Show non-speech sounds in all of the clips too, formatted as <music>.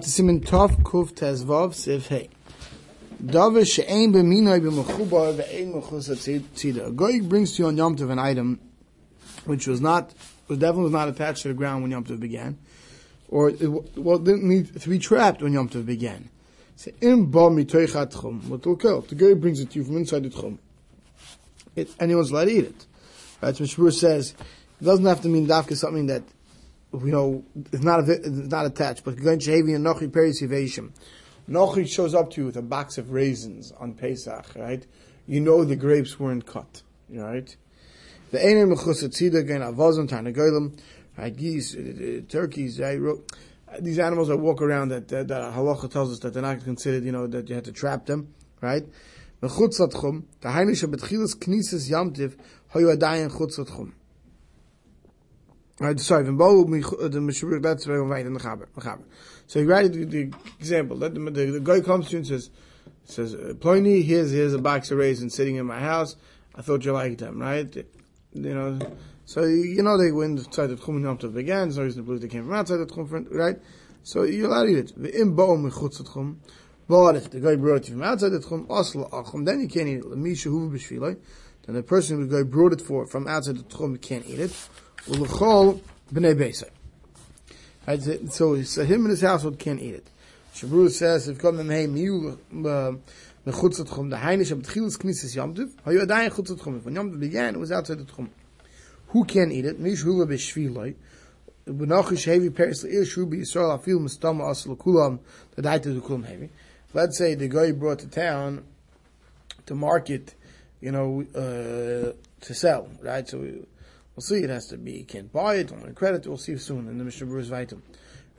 Simen Tov Kuf Tezvav Siv Hey. Davar she'ein b'minoi b'mechubar ve'ein mechus tzida. A goy brings to you on Yom Tov an item which was not, was definitely was not attached to the ground when Yom Tov began, or it well, didn't need to be trapped when Yom Tov began. So in ba mitoichat tchum, what will kill? The guy brings it to you from inside the tchum. It, anyone's allowed to eat it. Right? So Mishmur says, it doesn't have to mean dafka something that you know, it's not, it's not attached, but going Shehevi and Nochi Peris Yiveshim. Nochi shows up to you with a box of raisins on Pesach, right? You know the grapes weren't cut, right? The Einer Mechusat Tzida, again, Avazim, Tarnagolim, right? Geese, uh, uh, turkeys, right? These animals that walk around that, that, that halacha tells us that they're not considered, you know, that you had to trap them, right? Mechutzat Chum, the Heinish Betchilas Knisis Yamtiv, Hoyu Adayin Chutzat Chum. Right, sorry, Vimbo, the Meshuruk, that's where I'm in the Chaber. So you write the, the example, that the, the, the guy comes to you and says, says, uh, Pliny, here's, here's a box of raisins sitting in my house, I thought you liked them, right? You know, so you know they went inside the Tchum Yom Tov began, so reason to believe they came from outside the Tchum, right? So you're allowed to eat it. V'im bo'o mechutz Tchum, but if the guy brought it from outside the Tchum, asla achum, then you can't eat it. L'misha hu b'shviloi, then the person who the guy brought it for from outside the Tchum can't eat it. Ulechol b'nei beisai. Right, so, so him and his household can't eat it. Shabru says, if come hey miu mechutz tchum, the heinish am tchilas knisis yamtiv, hayu adayin chutz tchum. When yamtiv began, it was outside the tchum. Who can eat it? Mish hula b'shviloi. B'nachish heavy peris le'ir shu b'yisrael afil mistama as l'kulam, the daita the kulam heavy. Let's say the guy brought to town to market, you know, uh, to sell, right? So, We'll see. It has to be. You can't buy it on credit. We'll see soon in the Mishnah Berurah Vaitim.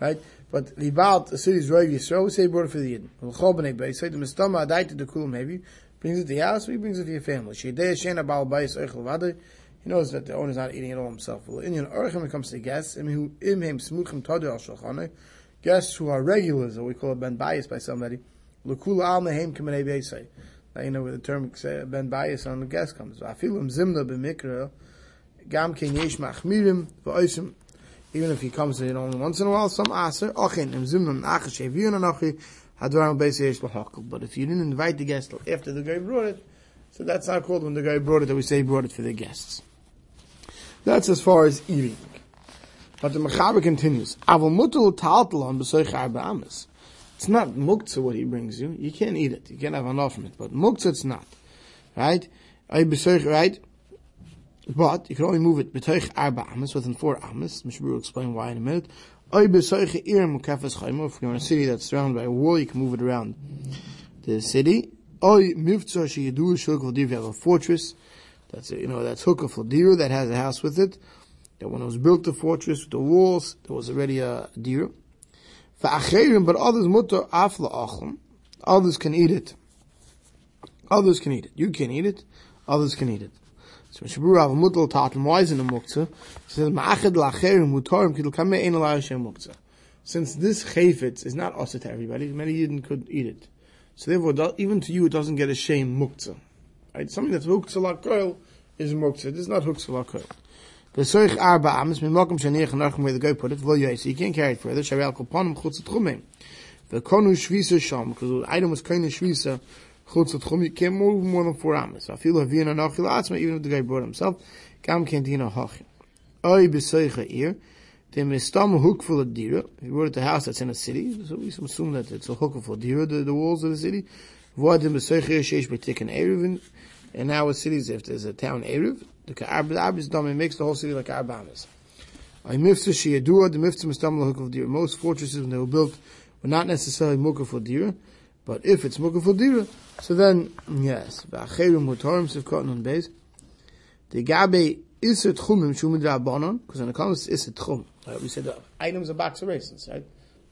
Right? But the about the city's Rav Yisrael, we say brought it for the Yidden. L'chol b'nei beis, say the Mistama adaita the kulam heavy, brings it to the house, he brings it to your family. Shedei shena bal beis oichel vadei, he knows that the owner is not eating it all himself. Well, in orichem, when comes to guests, im im hem smuchim tadu al shulchanei, guests who are regulars, or we call it ben bias by somebody, l'kula al mehem k'menei beisai. Now you know where the term ben bias on the guest comes. Afilim zimna b'mikra, gam ken yesh machmirim v'oisim. Even if he comes in only once in a while some aser ochin im zimnum eviyun anochi hadvaram beis yesh but if you didn't invite the guest after the guy brought it so that's not called when the guy brought it that we say brought it for the guests. That's as far as eating. But the Mechaber continues aval mutul taltalon b'soich arba amas it's not muktzah what he brings you. You can't eat it. You can't have enough from it but muktzah it's not. Right? Right but you can only move it b'toich arba amas, within four amas. Mishabur will explain why in a minute. Oy b'soich ir mukafas chaymo. If you're in a city that's surrounded by a wall, you can move it around the city. Oy mivtzor sheyedu shulk v'dir. If you have a fortress, that's you know that's for dir that has a house with it. That when it was built the fortress with the walls, there was already a dir. Fa'acherim, but others mutter afla achum. Others can eat it. Others can eat it. You can eat it. Others can eat it. So Rav Mutal taught him why is in a muktzah? He says Ma'achad ein Hashem muktzah. Since this chayfetz is not also to everybody, many Yidden could eat it. So therefore, even to you, it doesn't get a shame muktzah. Right? Something that's huktzah la'koil is muktzah. This is not huktzah la'koil. The soich arba amis min mokum where the guy put it, v'lo you can't carry it further, shavel koponim chutz tchumim. The konu shvisa sham, because the item was shvisa, chutz tchum, you can't move more than four amas. Feel havin an achil atzma, even if the guy brought himself, gam kentina hachim. Oy b'soicha ir, the mistam hook full of dira, he brought it to a house that's in a city, so we assume that it's a hook of dira, the, the walls of the city. V'adim b'soicha ir sheish b'tikin eruvin, and now with cities, if there's a town eruv, the ka'arb, the arb is dumb, it makes the whole city like arbamas. I mifta sheyadua, the mifta mistam hook of dira. Most fortresses when they were built were not necessarily mukha for dira, but if it's mukha for dira, so then, yes, v'acherim mutarim sivkot. The gabe iser tchumim shumid rabbanon, because when it comes iser tchum, right, we said the items are box of raisins, right?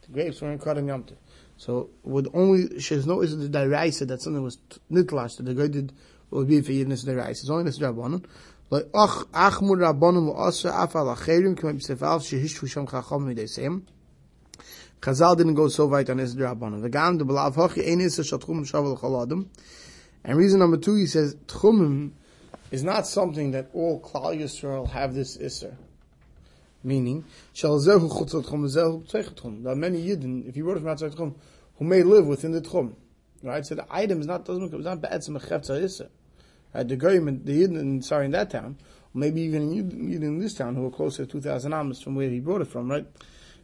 The grapes were in Kodem Yomtiv. So, with only, there's no iser the diraisa that something was nitlash, that the guy did, would be for yidnis diraisa. It's only iser rabbanon. Like, ach, achmur rabbanon v'osa afal acherim, k'may b'sefal, chachom midesem. Chazal didn't go so weit on his drabanon. V'gam de belav hochi ein iser shal tchumim shavel choladim. And reason number two, he says, tchumim is not something that all Klal Yisrael have this iser. Meaning, shall zehu chutzot chum zehu tzechet chum. There are many yidden, if you it from outside chum, who may live within the chum. Right? So the item is not, doesn't, it's not bad, it's a mechefza issa. Right? The goyim, the yidden, sorry, in that town, maybe even in in this town, who are closer to 2,000 amos from where he brought it from, right?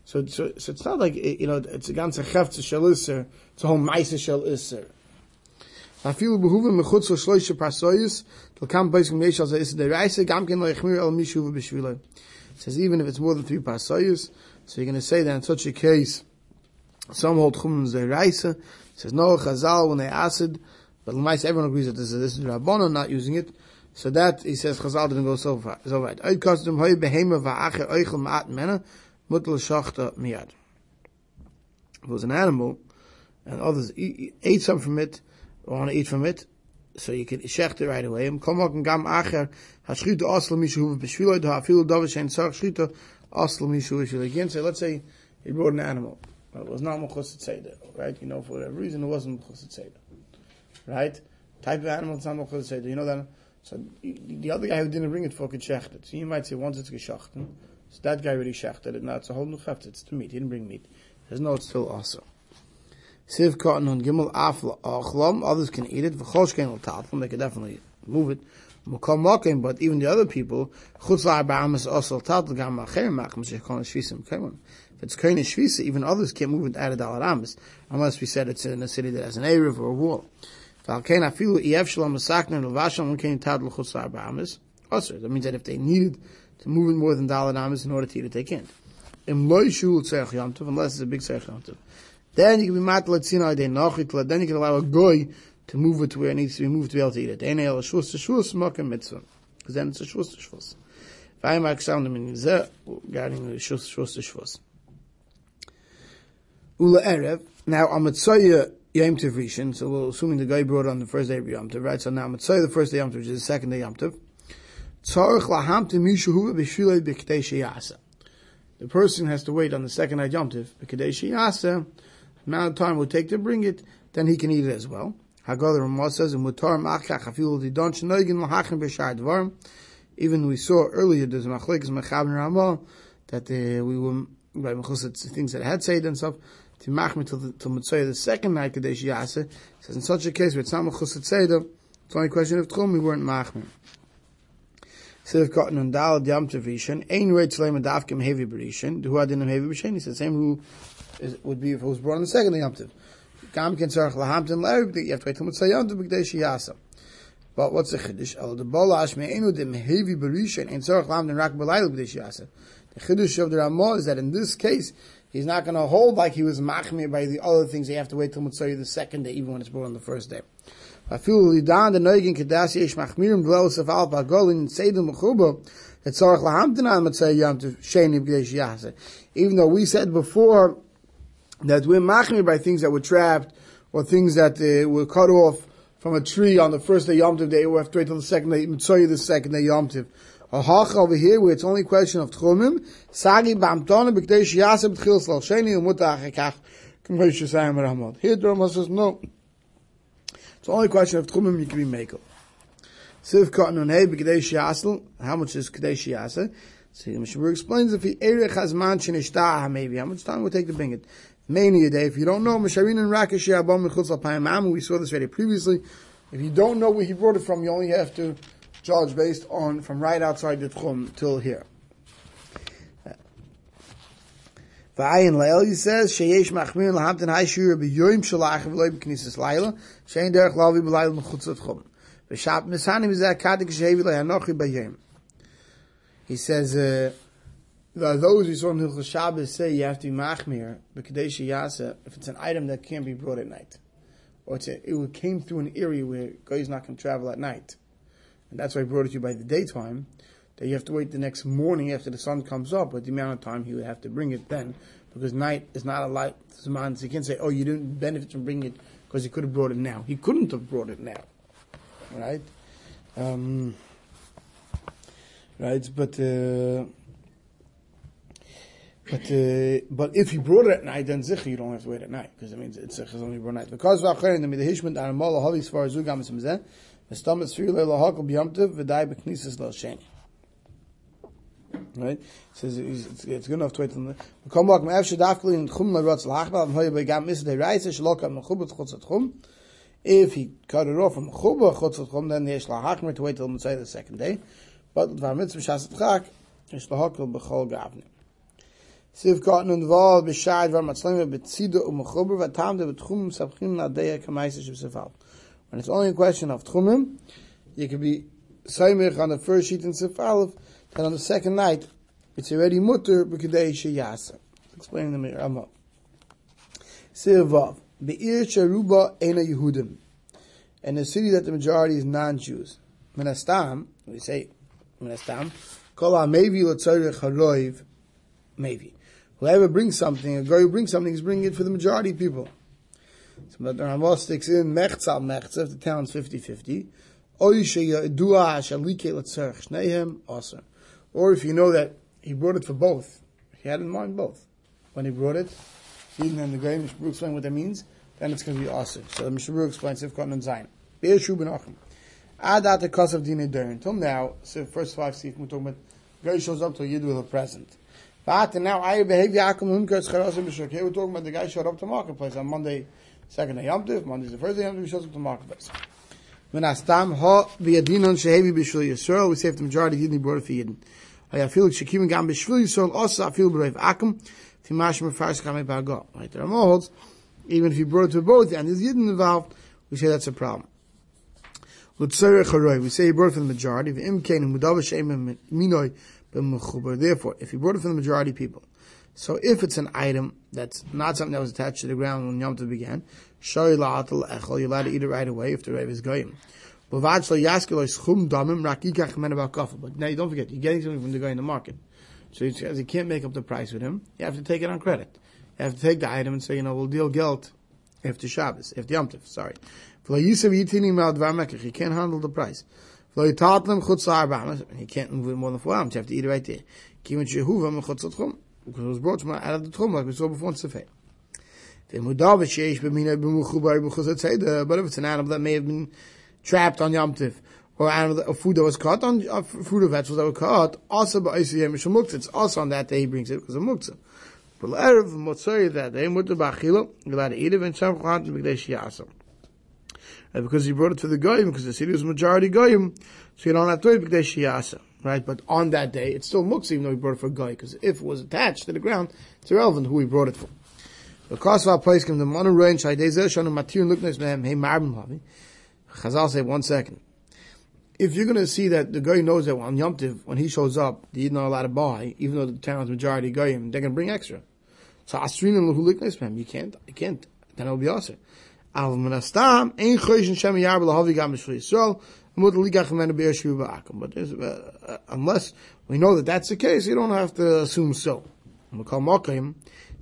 So, so, so it's not like, you know, it's a ganze chefze shel iser. it's a whole meise shel isser. Afilu behuven mechutz lo shloishe pasoyis, til kam beis kum yesh alza isser gam ken. It says even if it's more than three pasoyis, so you're going to say that in such a case, some hold chumim dereise, it says no chazal when they acid, but l'mais everyone agrees that this is, this is not using it, so that, he says, Chazal didn't go so far. So right. Oid kostum hoi behema va'acher oichel ma'at mena, mutal shachta miyad. If it was an animal and others eat, ate some from it or want to eat from it, so you can shecht it right away. Kom ook gam acher hashchita asl mishu b'shvilo da afilu davar shein tzarch shchita asl mishu b'shvilo. Again, say let's say he brought an animal. Well, it was not mechuset seder, right? You know, for whatever reason, it wasn't mechuset seder, right? Type of animal, it's not mechuset seder. You know that. So the other guy who didn't bring it for could shecht it. So you might say once it's geschachten, so that guy already shechted it. Now it's a whole new cheft. It's the meat. He didn't bring meat. There's no, it's still also. Siv cotton on gimel afla achlam. Others can eat it. V'chosh can tatlam. They can definitely move it. Mukam makim, but even the other people, chutz la'arba'amas osel tatl gam acher macham shechon shvisim kaimun. If it's kain shvisa, even others can't move it out of dalaramas, unless we said it's in a city that has an erev or a wall. V'alkein afilu shalom. That means that if they needed to move in more than dalaramas in order to eat it, they can't. Unless it's a big yamtov. Then you can be matla tzina de nachitla. Then you can allow a goy to move it to where it needs to be moved to be able to eat it. Ein el shus to shus makem mitzvah. Because then it's a shus to shus. Vayim aksam dem in zeh regarding the shus shus to shus. Ula erev. Now on mitzvah so we're assuming the guy brought on the first day of Yom right? So now mitzvah the first day of Tov, which is the second day of Tov. The person has to wait on the second night Yom sheyasa, amount of time it would take to bring it, then he can eat it as well. Haggadah Ramah says. Even we saw earlier there's machlekes and Ramah that uh, we were by mechusat things that had said and stuff to machmir till till mitzvah the second night kadesh yasa. Says in such a case where it's not mechusat seder, it's only a question of tchum. We weren't machmir. Of cotton and dal yam tevishan, ein reit tzleim adavkim heavy berishan. The who adinam heavy berishan. He said same rule is, would be if it was brought on the second Yom Tov. Gam ken tzarech lahamtin le'erb, you have to wait till Mitzvah. But what's the chiddush? El de bolash me'enu de mehevi berisha and tzarech lahamtin rak b'layla b'kdei shiyasa. The chiddush of the Ramah is that in this case, he's not going to hold like he was machmir by the other things. You have to wait till Mitzvah the second day, even when it's brought on the first day. Kedas b'kdei shiyasa. Even though we said before that we're machmir by things that were trapped or things that uh, were cut off from a tree on the first day Yom Tov day, have to wait till the second day, Mitzvah the second day Yom Tov. A hach over here where it's only a question of tchumim, sagi b'amtona b'kdei says no. It's only a question of tchumim you can be makel. Siv cotton on hey how much is k'dei shiyasa? So the Mishnah explains if he erech has man shenishta maybe how much time would take to bring it. Many a day. If you don't know, Misharin and Rakesh Yabam Mechutz Alpayim we saw this already previously. If you don't know where he brought it from, you only have to judge based on from right outside the Tchum till here. V'ayin he says, sheyesh shalach laila, derech lavi zeh kadik shehevi. He says, uh, those who saw in Hilchot Shabbos say you have to be machmir, b'kadesh yasa, if it's an item that can't be brought at night. Or it's a, it came through an area where guy's not going to travel at night. And that's why I brought it to you by the daytime, that you have to wait the next morning after the sun comes up, but the amount of time he would have to bring it then, because night is not a light man, so you can't say, oh, you didn't benefit from bringing it because he could have brought it now. He couldn't have brought it now. Right? Um, right, but, uh, but uh, but if you brought it at night, then zicha you don't have to wait at night because it means it's only brought at night. Because v'acherin the midhishment are mol havis far zugam esemzeh v'stam es fir leil lahakol b'yamtiv v'dai b'knisas lo sheni. Right? It says it's, it's good enough to wait till the come back if he cut it off from chuba chutz chum then la hakmer to wait say the second day. But va mitzvah gavne. Gotten involved de when it's only a question of tchumim you can be saimich on the first sheet in sefalov and on the second night, it's already mutter b'kidei sheyasa. Explain the Rama. Sirvav be'ir sharuba ena Yehudim, and a city that the majority is non-Jews. Menastam, we say menastam, kol maybe l'tzarech haroiv, maybe. Whoever brings something, a guy who brings something is bringing it for the majority of people. So the Rama sticks in mechzal, if the town's 50-50, oy sheyadua shalike l'tzarech shnehem, awesome. Or if you know that he brought it for both, he had in mind both. When he brought it, Eden and the Goy, Mishbur explain what that means, then it's going to be awesome. So the Mishbur explains Sifkot and Zayin. Be'er Shu ben Achim. Add out the cost of Dina Durin. Until now, so first five Sif, we're talking about Goy shows up to Yid with a present. But now, I behave Yaakam Humkas Charasim B'Shuk. Here we're talking about the guy showed up to marketplace on Monday, second day Yom Tiv, Monday's the first day Yom Tiv, he shows up to marketplace. When Astam ha v'yadinon shehevi b'shul Yisrael, we say if the majority of Yidden brought it for Yidden. I feel shekim gam b'shvil Yisrael also I feel b'reiv akum timash mefarsh kamei b'ago. Right, there are holds, even if you brought it to both and there's Yidden involved, we say that's a problem. We say he brought it for the majority. Therefore, if he brought it for the majority people, so if it's an item that's not something that was attached to the ground when Yom Tov began, shoy la'atal echol, you're allowed to eat it right away if the rave is goyim. But now you don't forget, you're getting something from the guy in the market. So he says you can't make up the price with him. You have to take it on credit. You have to take the item and say, you know, we'll deal geld after Shabbos, after Yom Tov, sorry. He can't handle the price. He can't move more than four hours. You have to eat it right there. Because it was brought out of the tchum, like we saw before in. But if it's an animal that may have been trapped on Yom Tiv, or animal, a food that was caught on uh, fruit or vegetables that were caught, also by. It's also on that day he brings it because of Muktzah. But Erev Motzoi that day, Mutter Bachilo, eat it, and Shem Chant Mikdesh Yasam. Because he brought it to the Goyim, because the city was majority Goyim, so you don't have to eat Mikdesh Yasam. Right, but on that day, it's still muktzah even though he brought it for a guy, because if it was attached to the ground, it's irrelevant who he brought it for. The cost of place came the money range, Shaydezeh, Shanu Matir, Luknes, Mehem, Hey Marbim Havi. Chazal say one second. If you're going to see that the guy knows that on Yom Tiv, when he shows up, he's not allowed to buy, even though the town's majority goyim, they're going to bring extra. So asrin and lehuliknes mem, you can't, you can't. Then it'll be awesome. Al menastam ein choyshin shem yar b'lahavi gam b'shvil Yisrael. But uh, unless we know that that's the case, you don't have to assume so.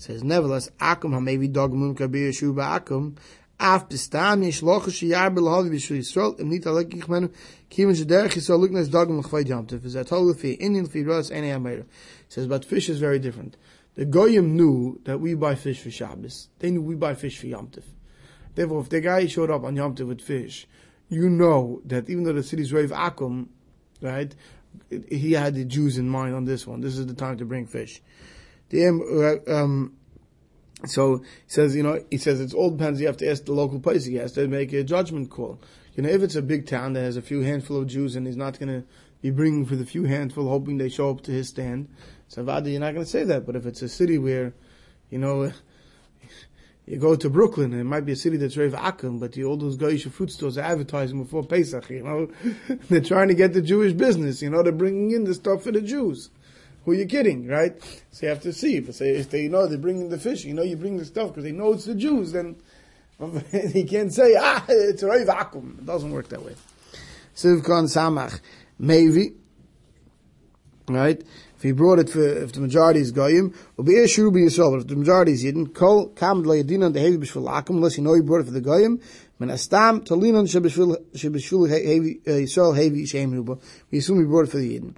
Says, nevertheless, akum hamevi dog mum kabir yeshu ba'akum, af bestam yesh loch shiyar belhavi b'shul Yisrael im nit alek ich menu kiven shederech Yisrael look nes dogim l'chvay tef is that whole fi Indian fi ros any amayra says but fish is very different. The goyim knew that we buy fish for Shabbos. They knew we buy fish for Yom therefore if the guy showed up on Yom Tov with fish you know that even though the city's Rav Akum right he had the Jews in mind on this one. This is the time to bring fish the um, so he says, you know, he says it's all depends. You have to ask the local place. He has to make a judgment call. You know, if it's a big town that has a few handful of Jews and he's not going to be bringing for the few handful, hoping they show up to his stand, so you're not going to say that. But if it's a city where, you know, you go to Brooklyn it might be a city that's very vacuum, but all those Goyish food stores are advertising before Pesach, you know, <laughs> they're trying to get the Jewish business, you know, they're bringing in the stuff for the Jews. Who are you kidding, right? So you have to see. If, say, if they know they're bringing the fish, you know you bring the stuff because they know it's the Jews, then <laughs> he can't say, ah, it's a vacuum. It doesn't work that way. Sivkon Samach. Maybe, right? If he brought it for, if the majority is Goyim, will be Yisrael, be Yisrael. If the majority is Yidden, Kol, Kam, Lo Yadin, the Hevi B'Shvil Akum, unless you know he brought it for the Goyim, We assume he brought it for the Yidden.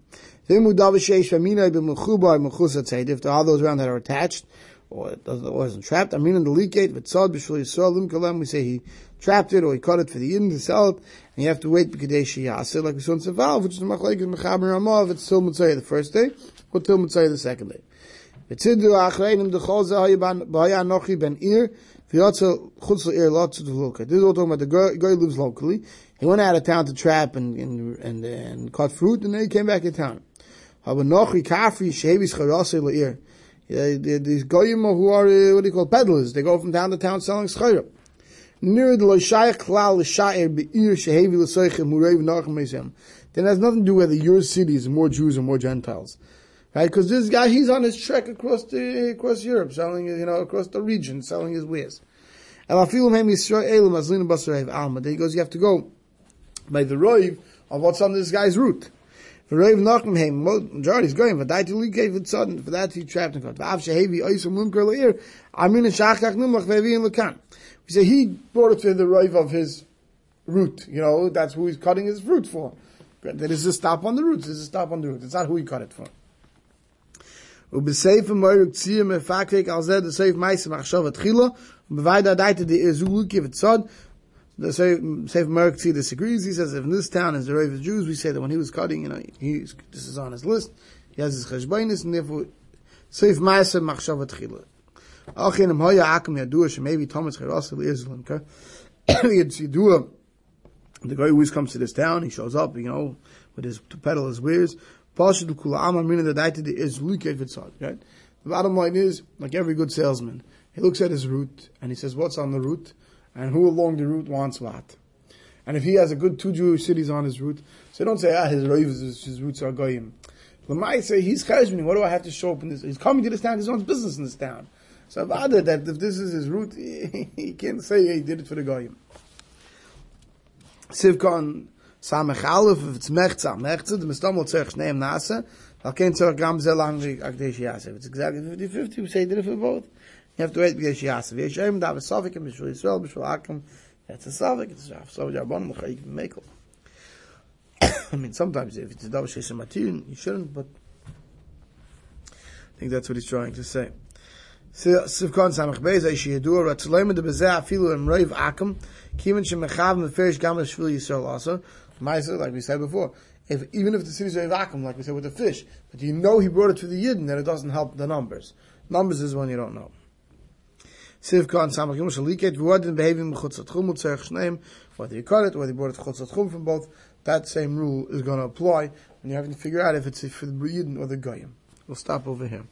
If there are those around that are attached, or it wasn't trapped. I mean, in the leakate, but tzad b'shul yisrael lim kalam, we say he trapped it or he cut it for the Yidden to sell it, and you have to wait b'kadesh yaseh, like we saw in Seval, which is the machlek in Mechaber Ramah, if it's till Mitzvah the first day, or till Mitzvah the second day. V'tzidu achreinim dechol zeh ben ir, v'yotza chutz l'ir lot to the This is all talking about the guy, guy lives locally. He went out of town to trap and, and, and, and cut fruit, and then he came back in town. Aber nochi kafri shevis charase l'ir. These goyim who are, uh, what do you call, peddlers, they go from town to town selling schayra. Nir the loshayach klal l'shayir be'ir shehevi l'soichem hurev nachem. Then it has nothing to do whether your city is more Jews or more Gentiles. Right? Because this guy, he's on his trek across the, across Europe, selling, you know, across the region, selling his wares. And Then he goes, you have to go by the roiv of what's on this guy's route. For Rav Nachman Haim, majority is going, that to leak it sudden, for that he trapped in God. Vav Shehevi Oisam Munker Leir, Amin Shachach Nimlach Vevi and Lakan. We say he brought it to the Rav of his root, you know, that's who he's cutting his fruit for. There is a stop on the root, there's a stop on the root, it's not who he cut it for. ובסייף מוירק ציר מפקק על זה דסייף מייס מחשב תחילה ובוואי דאית די איזולוקי וצד the Sefer Merkzi disagrees. He says if in this town is the Rav of Jews, we say that when he was cutting, you know, he's, this is on his list. He has his cheshbainis, and therefore, Seif Maaseh Machshav Tchila. Achin im Hoya Akim Yadua, Shemevi Thomas Cherasel Israel, okay? It's Yadua, the guy always comes to this town, he shows up, you know, with his, to peddle his wares. Pasha Kula Amar Mina the Daita the Izluke Vitzad, right? The bottom line is, like every good salesman, he looks at his route, and he says, what's on the route? and who along the route wants what. And if he has a good two Jewish cities on his route, so don't say, ah, his his, roots are goyim. might say, he's cheshbon, what do I have to show up in this? He's coming to this town, he's own business in this town. So added that if this is his route, <laughs> he, he can't say he did it for the goyim. Sivkon, same khalf vet smecht sam merkt du musst domol zech nem nase da kein zur gram ze lang ak des jase vet gesagt du di 50 seid der verbot you have to wait bis jase wir schem da so vik mis so so mis akem. Jetzt so vik jetzt so ja bon mo khik meko i mean sometimes if it's double shit some you shouldn't but i think that's what he's trying to say. So so kon samach khbez ay shi dur at slime de bezaa feel and rave akam kimen shim khav me fish gamash feel you so also. Maisa, like we said before, if, even if the city's Reiv vacuum, like we said with the fish, but you know he brought it to the Yidden, then it doesn't help the numbers. Numbers is when you don't know. Sivka and Samach Yom Shaliket, Vuadin behaving Mechutz Atchum Utzerch Shneim, whether you cut it, whether you brought it Chutz Atchum from both, that same rule is going to apply, and you have to figure out if it's for the Yidden or the Goyim. We'll stop over here.